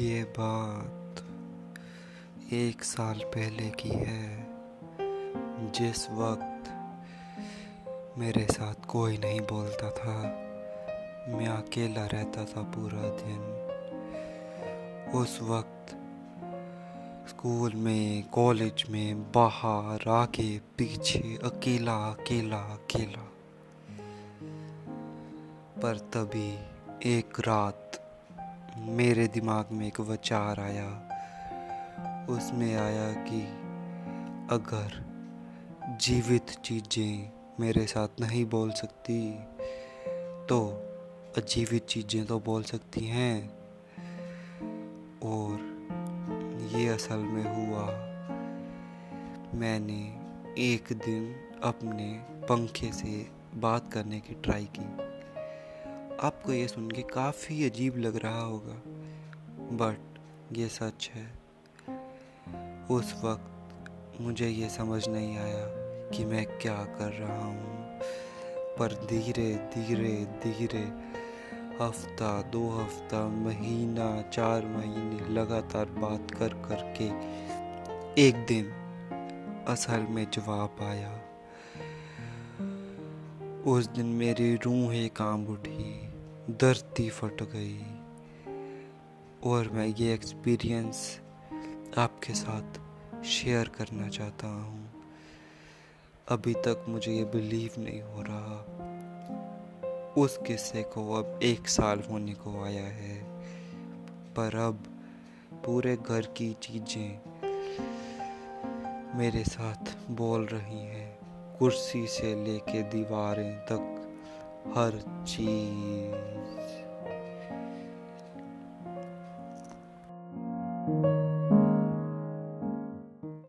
बात एक साल पहले की है। जिस वक्त मेरे साथ कोई नहीं बोलता था, मैं अकेला रहता था पूरा दिन। उस वक्त स्कूल में, कॉलेज में, बाहर, आगे, पीछे, अकेला अकेला अकेला। पर तभी एक रात मेरे दिमाग में एक विचार आया। उसमें आया कि अगर जीवित चीज़ें मेरे साथ नहीं बोल सकती तो अजीवित चीज़ें तो बोल सकती हैं। और ये असल में हुआ। मैंने एक दिन अपने पंखे से बात करने की ट्राई की। आपको ये सुन के काफ़ी अजीब लग रहा होगा बट ये सच है। उस वक्त मुझे ये समझ नहीं आया कि मैं क्या कर रहा हूँ, पर धीरे धीरे धीरे, हफ़्ता, दो हफ़्ता, महीना, चार महीने लगातार बात कर कर के एक दिन असल में जवाब आया। उस दिन मेरी रूह रूहें काम उठी। धरती फट गई और मैं ये एक्सपीरियंस आपके साथ शेयर करना चाहता हूँ। अभी तक मुझे ये बिलीव नहीं हो रहा। उस किस्से को अब एक साल होने को आया है। पर अब पूरे घर की चीज़ें मेरे साथ बोल रही हैं। कुर्सी से लेके दीवारें तक हर चीज़। thank you